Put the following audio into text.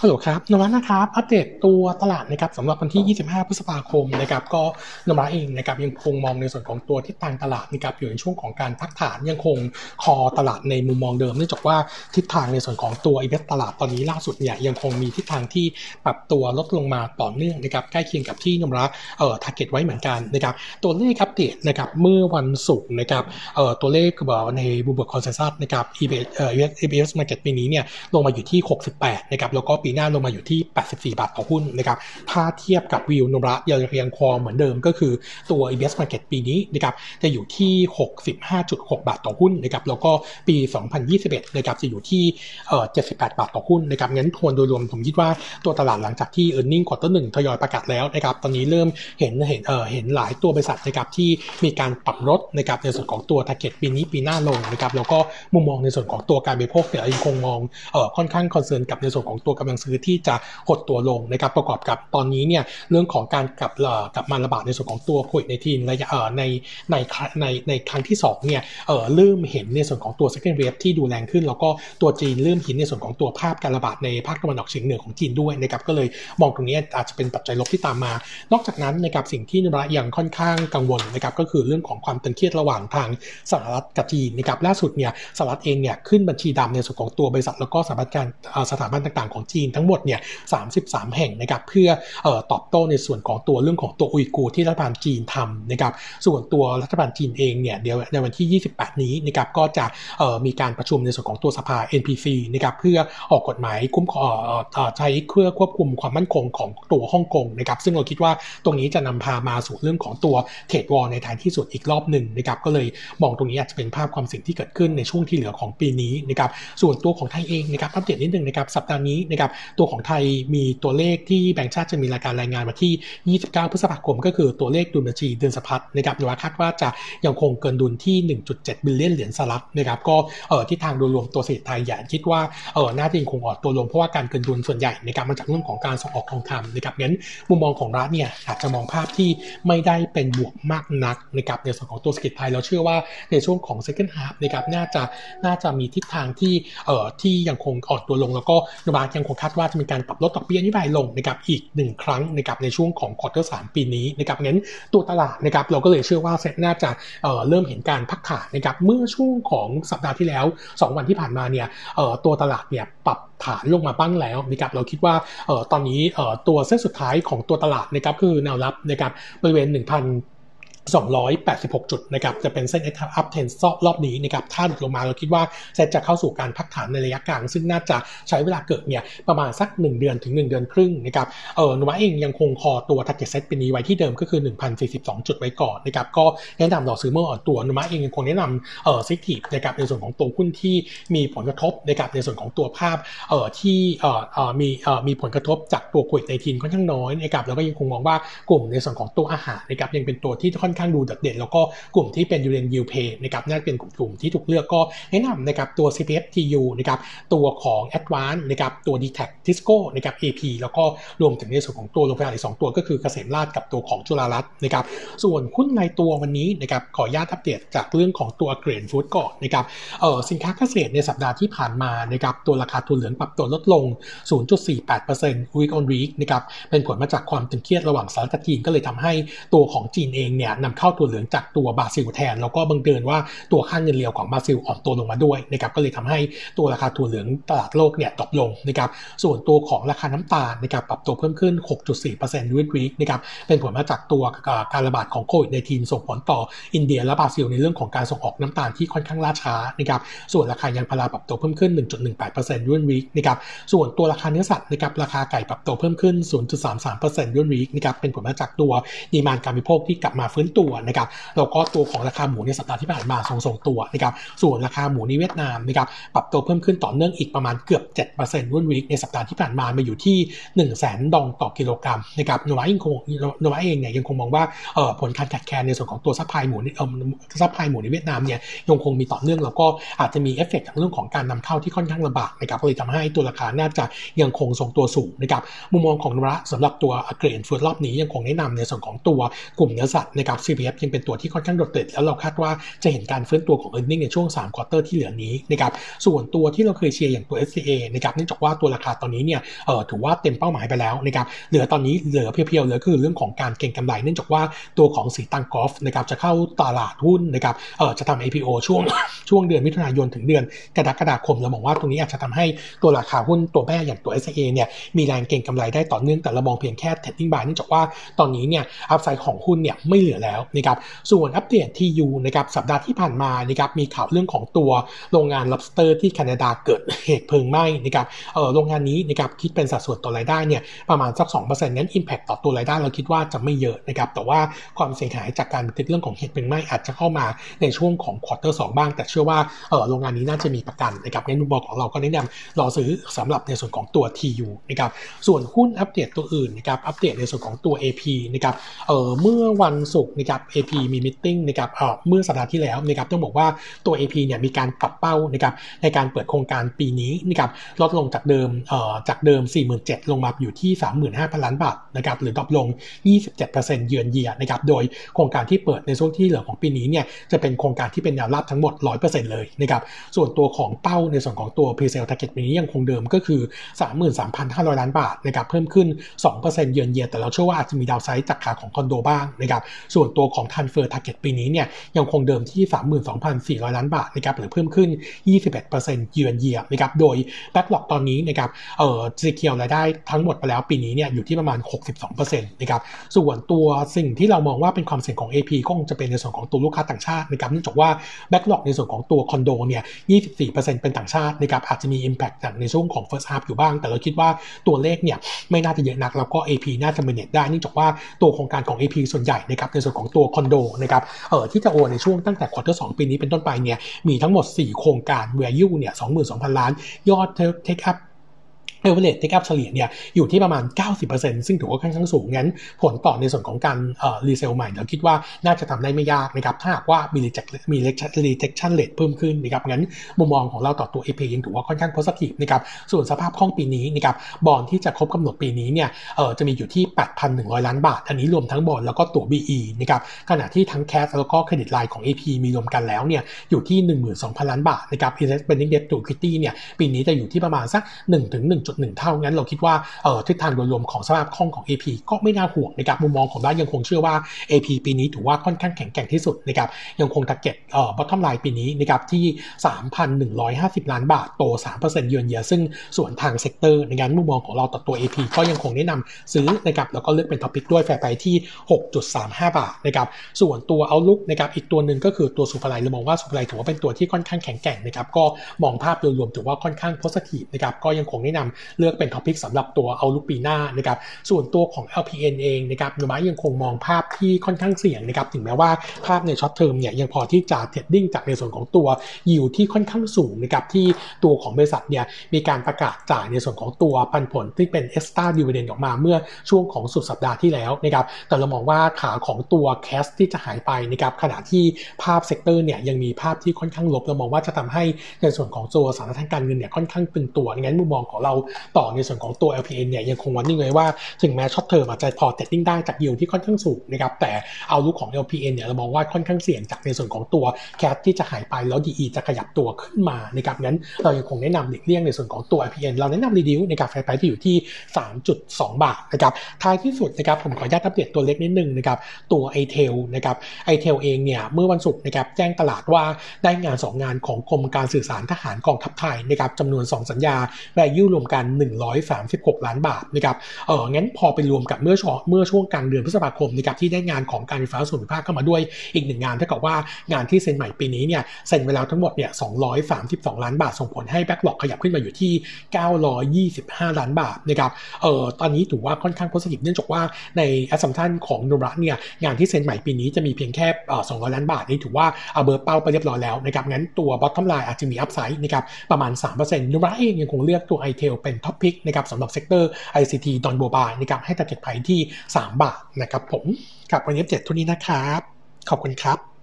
ฮัลโหลครับโนมูระนะครับอัปเดตตัวตลาดนะครับสำหรับวันที่ 25 พฤษภาคมนะครับก็โนมูระเองนะครับยังคงมองในส่วนของตัวทิศทางตลาดนะครับอยู่ในช่วงของการพักฐานยังคง call ตลาดในมุมมองเดิมเนื่องจากว่าทิศทางในส่วนของตัว EPS ตลาดตอนนี้ล่าสุดเนี่ยยังคงมีทิศทางที่ปรับตัวลดลงมาต่อเนื่องนะครับใกล้เคียงกับที่โนมูระเอ่อ target ไว้เหมือนกันนะครับตัวเลขอัปเดตนะครับเมื่อวันศุกร์นะครับเอ่อตัวเลขใน Bloomberg consensus นะครับ EPS เอ่อEPS market ปีนี้เนี่ยลงมาอยู่ที่ 68นะครับแล้วก็ปีหน้าลงมาอยู่ที่ 84 บาทต่อหุ้นนะครับถ้าเทียบกับวิวนมูระยังยังคงเหมือนเดิมก็คือตัว EPS market ปีนี้นะครับจะอยู่ที่ 65.6 บาทต่อหุ้นนะครับแล้วก็ปี 2021นะครับจะอยู่ที่เอ่อ78 บาทต่อหุ้นนะครับงั้นทวนโดยรวมผมคิดว่าตัวตลาดหลังจากที่ e a r n i n g ควอเตอร์หนึ่งทยอยประกาศแล้วนะครับตอนนี้เริ่มเห็นเห็นเอ่อเห็นหลายตัวบริษัทนะครับที่มีการปรับลดนะครับในส่วนของตัว target ปีนี้ปีหน้าลงนะครับแล้วก็มุมมองในส่วนของตัวการบริโภคเนี่ยยังคงมองเอ่อค่อนข้าง concern กับในส่วนของตัวกำลังซื้อที่จะหดตัวลงนะครับประกอบกับตอนนี้เนี่ยเรื่องของการกลับกลับมาระบาดในส่วนของตัวโควิดในทีนระยะในในในในครั้งที่2เนี่ยเออเริ่มเห็นในส่วนของตัว second wave ที่ดูแรงขึ้น แล้วก็ตัวจีนเริ่มเห็นในส่วนของตัวภาพการระบาดในภาคตะวันออกเฉียงเหนือของจีนด้วยนะครับก็เลยมองตรงนี้อาจจะเป็นปัจจัยลบที่ตามมา นอกจากนั้นนะครับสิ่งที่โนมูระยังค่อนข้างกังวลนะครับก็คือเรื่องของความตึงเครียดระหว่างทางสหรัฐกับจีนนะครับล่าสุดเนี่ยสหรัฐเองเนี่ยขึ้นบัญชีดำในส่วนของตัวบริษัทแล้วก็สถาบันการสถาบันต่างๆของจีนทั้งหมดเนี่ย33 แห่งนะครับเพื่ออตอบโต้ในส่วนของตัวเรื่องของตัวอุยกูที่รัฐบาลจีนทำนะครับส่วนตัวรัฐบาลจีนเองเนี่ยเดี๋ยวในวันที่ 28 นี้นะครับก็จะมีการประชุมในส่วนของตัวสภา NPC นะครับเพื่อออกกฎหมายคุ้มครองใช้เพื่อควบคุมความมั่นคงของตัวฮ่องกงนะครับซึ่งเราคิดว่าตรงนี้จะนำพามาสู่เรื่องของตัว trade war ในท้ายที่สุดอีกรอบหนึ่งนะครับก็เลยมองตรงนี้อาจจะเป็นภาพความสิ่งที่เกิดขึ้นในช่วงที่เหลือของปีนี้นะครับส่วนตัวของไทยเองนะครับอัปเดตนิดนึงนะครับสัปดาห์นี้นะครับตัวของไทยมีตัวเลขที่แบงก์ชาติจะมีรายการรายงานมาที่ 29 พฤษภาคม ก็คือตัวเลขดุลบัญชีเดินสะพัดนะครับหรือว่าคาดว่าจะยังคงเกินดุลที่ 1.7 billion เหรียญสหรัฐนะครับ ก็เออทิศทางโดยรวมตัวเศรษฐกิจไทยอย่าคิดว่าเออน่าจะยังคงอ่อนตัวลงเพราะว่าการเกินดุลส่วนใหญ่ในการมาจากเรื่องของการส่งออกทองคำนะครับงั้นมุมมองของโนมูระเนี่ยอาจจะมองภาพที่ไม่ได้เป็นบวกมากนักนะครับในส่วนของตัวเศรษฐกิจไทยเราเชื่อว่าในช่วงของ second half นะครับน่าจะน่าจะมีทิศทางที่เอ่อที่ยังคงอ่อนตัวลงแล้วก็โนมูระังคงคาดว่าจะมีการปรับลดดอกเบี้ยนโยบายลงนะครับอีกหนึ่งครั้งนะครับในช่วงของ quarter สามปีนี้นะครับงั้นตัวตลาดนะครับเราก็เลยเชื่อว่าเซ็ตน่าจะเเริ่มเห็นการพักฐานนะครับเมื่อช่วงของสัปดาห์ที่แล้ว 2 วันที่ผ่านมาเนี่ยตัวตลาดเนี่ยปรับฐานลงมาบ้างแล้วนะครับเราคิดว่าตอนนี้ตัวเส้นสุดท้ายของตัวตลาดนะครับคือแนวรับนะครับบริเวณ 1,000 286 จุดนะครับจะเป็นเส้นอัพเทนรอบนี้นะครับถ้าหลุดลงมาเราคิดว่าเซตจะเข้าสู่การพักฐานในระยะกลาง ซึ่งน่าจะใช้เวลาเกิดเนี่ยประมาณสัก 1 เดือนถึง 1 เดือนครึ่งนะครับเออนุวาเองยังคงคอตัว target set เป็นนี้ไว้ที่เดิมก็คือ 1,042 จุดไว้ก่อนนะครับก็แนะนำรอซื้อเมื่ออ่อนตัวนุวาเองยังคงแนะนำเออซิทีฟนะครับในส่วนของตัวหุ้นที่มีผลกระทบนะครับในส่วนของตัวภาพเออที่เออเออมีเออมีผลกระทบจากตัวโควิดในทีนค่อนข้างน้อยนะครับแล้วก็ยังคงมองว่ากลุ่มในส่วนของตัวอาหารนะครับยังเป็นตัวที่ค่อนข้างดูโดดเด่น แล้วก็กลุ่มที่เป็นยูเรนยูเพย์นะครับน่าจะเป็นกลุ่มที่ถูกเลือกก็แนะนำนะครับตัว CPF TU นะครับตัวของ a d v a n c e นะครับตัว d t a c Tisco นะครับ AP แล้วก็รวมถึงในส่วนของตัวโรงพยาบาลอีกสองตัวก็คือเกษมราชกับตัวของจุฬารัตน์นะครับส่วนหุ้นในตัววันนี้นะครับขออนุญาตอัปเดตจากเรื่องของตัวเกรนฟู้ดก่อนนะครับเออสินค้าเกษตรในสัปดาห์ที่ผ่านมานะครับตัวราคาทุนเหลืองปรับตัวลดลง 0.48% week on week นะครับเป็นผลมาจากความตึงเครียดระหว่างสหรัฐกับจีนก็เลยทำให้ตัวของจีนเองเนี่ยนำเข้าตัวเหลืองจากตัวบราซิลแทน แล้วก็บังเกินว่าตัวค่าเงินเรียวของบราซิลอ่อนตัวลงมาด้วยนะครับก็เลยทำให้ตัวราคาถั่วเหลืองตลาดโลกเนี่ยตกลงนะครับส่วนตัวของราคาน้ำตาลนะครับปรับตัวเพิ่มขึ้น 6.4%วีควีคนะครับเป็นผลมาจากตัวการระบาดของโควิดในทีนส่งผลต่ออินเดียและบราซิลในเรื่องของการส่งออกน้ำตาลที่ค่อนข้างล่าช้านะครับส่วนราคายางพาราปรับตัวเพิ่มขึ้น 1.18%วีควีคนะครับส่วนตัวราคาเนื้อสัตว์นะครับราคาไก่ปรับตัวเพิ่มขึ้น 0.33%วีควีคนะครับเป็นผลมาจากตัวดีมานการบริโภคที่กลับมาฟื้นตัวนะครับแล้วก็ตัวของราคาหมูในสัปดาห์ที่ผ่านมาทรงทรงตัวนะครับส่วนราคาหมูในเวียดนามนะครับปรับตัวเพิ่มขึ้นต่อเนื่องอีกประมาณเกือบ7%รุ่นวิกในสัปดาห์ที่ผ่านมามาอยู่ที่ 1 0 0 0 0แสนดองต่อกิโลกรัมนะครับโนวาเองคงโนมูระเองเนี่ยยังคงมองว่าผลการขาดแคลนในส่วนของตัว supply หมูเอ่อ supply หมูในเวียดนามเนี่ยยังคงมีต่อเนื่องแล้วก็อาจจะมีเอฟเฟกต์จากเรื่องของการนำเข้าที่ค่อนข้างลำบากนะครับก็เลยทำให้ตัวราคาน่าจะยังคงทรงตัวสูงนะครับมุมมองของโนมูระสำหรับตัวกลุ่ม food รอบนี้ยังคงแนะนำในส่วนของตัวกลุ่มเนื้อสัตว์นะครับ CPF ยังเป็นตัวที่ค่อนข้างโดดเด่นแล้วเราคาดว่าจะเห็นการฟื้นตัวของ e a r n i n g ในช่วง3 quarter ที่เหลือนี้นะครับส่วนตัวที่เราเคยเชียร์อย่างตัว STA นะครับเนื่องจากว่าตัวราคาตอนนี้เนี่ยเออถือว่าเต็มเป้าหมายไปแล้วนะครับเหลือตอนนี้เหลือเพียวๆเหลือคือเรื่องของการเก็งกำไร เนื่องจากว่าตัวของศรีตรังโกลฟส์นะครับจะเข้าตลาดหุ้นนะครับเออจะทำ IPO ช่วงช่วงเดือนมิถุนายนถึงเดือนกรกฎาคมเรามองว่าตรงนี้อาจจะทำให้ตัวราคาหุ้นตัวแม่อย่างตัว STA เนี่ยมีแรงเก็งกำไรได้ต่อเนื่องแต่เรามองเพียงแค่เท d ดิ้งบายเนื่องจากว่าตอนนี้เนี่ย upside ของหุ้นเนี่ยไม่เหลือแล้วนะครับส่วนอัปเดตที่ยูนะครับสัปดาห์ที่ผ่านมานะครับมีข่าวเรื่องของตัวโรงงาน lobster ที่แคนาดาเกิดเหตุเพลิงไหม้นะครับเออโรงงานนี้นะครับคิดเป็นสัดส่วนต่อรายได้เนี่ยประมาณสัก2%งั้น impact ต่อตัวรายได้เราคิดว่าจะไม่เยอะนะครับแต่ว่าความเสียหายจากการติดเรื่องของเหตุเพลิงไหม้อาจจะเข้ามาในช่วงของควอเตอร์สบ้าง แต่เชื่อว่าเออโรงงานนี้น่าจะมีประกันนะครับงั้นมุมมองของเราก็แนะนำรอซื้อสำหรับในส่วนของตัว TU นะครับส่วนหุ้นอัปเดตตัวอื่นนะครับอัปเดตในส่วนของตัว AP นะครับเออเมื่อวันศุกร์นะครับ AP มีมิ팅นะครับเออเมื่อสัปดาห์ที่แล้วนะครับต้องบอกว่าตัว AP เนี่ยมีการปรับเป้านะครับในการเปิดโครงการปีนี้นะครับลดลงจากเดิมจากเดิม 47,000ลงมาอยู่ที่ 35,000 ล้านบาทนะครับหรือ drop ลง 27% year on year นะครับโดยโครงการที่เปิดในช่วงที่เหลือของปีนี้เนี่ยจะเป็นโครงการที่เป็นแนวราบทั้งหมด 100%เลยนะครับส่วนตัวของเป้าในส่วนของตัว pre sale target ปีนี้ยังคงเดิมก็คือ 33,500 ล้านบาทนะครับเพิ่มขึ้น 2%เยือนเยียแต่เราเชื่อว่าอาจจะมี downside จากขาของคอนโดบ้างนะครับส่วนนตัวของ transfer target ปีนี้เนี่ยยังคงเดิมที่ 32,400 ล้านบาทนะครับหรือเพิ่มขึ้น 21%เยือนเยียนะครับโดย backlog ตอนนี้นะครับเอ่อ secure รายได้ทั้งหมดไปแล้วปีนี้เนี่ยอยู่ที่ประมาณ 62%นะครับส่วนตัวสิ่งที่เรามองว่าเป็นความเสี่ยงของ AP ก็คงจะเป็นในส่วนของตัวลูกค้าต่างชาตินะครับเนื่องจากว่า backlog ในส่วนของตัวคอนโดเนี่ย 24%เป็นต่างชาตินะครับอาจจะมี impact ในช่วงของ first half อยู่บ้าง แต่เราคิดว่าตัวเลขเนี่ยไม่น่าจะเยอะนักแล้วก็ AP น่าจะ manage ได้เนื่องจากว่าตัวโครงการของ AP ส่วนใหญ่นะครับในส่วนของตัวคอนโดนะครับเออที่จะโอนในช่วงตั้งแต่ quarter สองปีนี้เป็นต้นไปเนี่ยมีทั้งหมด 4 โครงการ value เนี่ย22,000 ล้าน ยอด take up average take up เฉลี่ยเนี่ยอยู่ที่ประมาณ 90%ซึ่งถือว่าค่อนข้างสูงงั้น ผลต่อในส่วนของการเอ่อ resale ใหม่เราคิดว่าน่าจะทำได้ไม่ยากนะครับถ้าหากว่ามี reject มี rejection rate เพิ่มขึ้นนะครับงั้นมุมมองของเราต่อตัว AP ยังถือว่าค่อนข้าง positive นะครับส่วนสภาพคล่องปีนี้นะครับบอลที่จะครบกำหนดปีนี้เนี่ยเอ่อจะมีอยู่ที่ 8,100 ล้านบาท อันนี้รวมทั้งบอลแล้วก็ตัว BE นะครับขณะที่ทั้ง cash แล้วก็ credit line ของ AP มีรวมกันแล้วเนี่ยอยู่ที่ 12,000 ล้านบาทนะครับ investment debt to equity เนี่ยปีนี้จะอยู่ที่ประมาณสัก1 เท่างั้นเราคิดว่าเออทิศทางโดยรวมของสภาพคล่องของ AP ก็ไม่น่าห่วงนะครับมุมมองของด้านยังคงเชื่อว่า AP ปีนี้ถือว่าค่อนข้างแข็งแกร่งที่สุดนะครับยังคง t กเก็ตเอ่อ bottom line ปีนี้นะครับที่ 3,150 ล้านบาทโต 3%เยือนเยียซึ่งสวนทาง sector งั้นมุมมองของเราต่อตัว AP ก็ยังคงแนะนำซื้อนะครับแล้วก็เลือกเป็น top pick ด้วย fair price ที่ 6.35 บาทนะครับส่วนตัว outlook นะครับอีกตัวหนึ่งก็คือตัวศุภาลัยเรามองว่าศุภาลัยถือว่าเป็นตัวที่ค่อนข้างแข็งแกร่งนะครับก็มองภาพโดยรวมถือว่าค่อนข้าง positive นะครับก็ยังคงแนะนำเลือกเป็น top pick สำหรับตัว outlook ปีหน้านะครับส่วนตัวของ LPN เองนะครับโนมูระยังคงมองภาพที่ค่อนข้างเสี่ยงนะครับถึงแม้ว่าภาพใน short term เนี่ยยังพอที่จะ trading จากในส่วนของตัวยิวที่ค่อนข้างสูงนะครับที่ตัวของบริษัทเนี่ยมีการประกาศจ่ายในส่วนของตัวปันผลที่เป็น e x t r a dividend ออกมาเมื่อช่วงของสุดสัปดาห์ที่แล้วนะครับแต่เรามองว่าขาของตัว cash ที่จะหายไปนะครับขณะที่ภาพ sector เนี่ยยังมีภาพที่ค่อนข้างลบเรามองว่าจะทำให้ในส่วนของตัวสถานะทางการเงินเนี่ยค่อนข้างตึงตัวงั้นมุมมองของเราต่อในส่วนของตัว LPN เนี่ยยังคง warning ไว้ว่าถึงแม้ short term อาจจะพอ trading ได้จากยิวที่ค่อนข้างสูงนะครับแต่ outlook ของ LPN เนี่ยเรามองว่าค่อนข้างเสี่ยงจากในส่วนของตัว cash ที่จะหายไปแล้ว DE จะขยับตัวขึ้นมานะครับงั้นเรายังคงแนะนำหลีกเลี่ยงในส่วนของตัว LPN เราแนะนำ reduce ในการ fair price ที่อยู่ที่ 3.2 บาทนะครับท้ายที่สุดนะครับผมขออนุญาตอัปเดตตัวเล็กนิดนึงนะครับตัว i t e l นะครับ i t e l เองเนี่ยเมื่อวันศุกร์นะครับแจ้งตลาดว่าได้งาน 2 งานของกรมการสื่อสารทหารกองทัพไทยนะครับจำนวน 2 สัญญา value รวมกัน136 ล้านบาทนะครับเอองั้นพอไปรวมกับเมื่อช่วงเมื่อช่วงกลางเดือนพฤษภาคมนะครับที่ได้งานของการไฟฟ้าส่วนภูมิภาคเข้ามาด้วยอีกหนึ่งงานเท่ากับว่างานที่เซ็นใหม่ปีนี้เนี่ยเซ็นไปแล้วทั้งหมดเนี่ย232 ล้านบาทส่งผลให้ backlog ขยับขึ้นมาอยู่ที่ 925 ล้านบาทนะครับเออตอนนี้ถือว่าค่อนข้าง positive เนื่องจากว่าใน assumption ของโนมูระเนี่ยงานที่เซ็นใหม่ปีนี้จะมีเพียงแค่ 200 ล้านบาทนี่ถือว่า over เป้าไปเรียบร้อยแล้วนะครับงั้นตัว bottom line อาจจะมี upside นะครับประมาณ 3%โนมูระเองยังคงเลือกตัว i t e l เป็นท็อปพิกนะครับสำหรับ sector ICT ดอนโบ buy นะครับให้ target price ที่ 3 บาทนะครับผมกับวันนี้เจ็ดทุนนี้นะครับ ขอบคุณครับ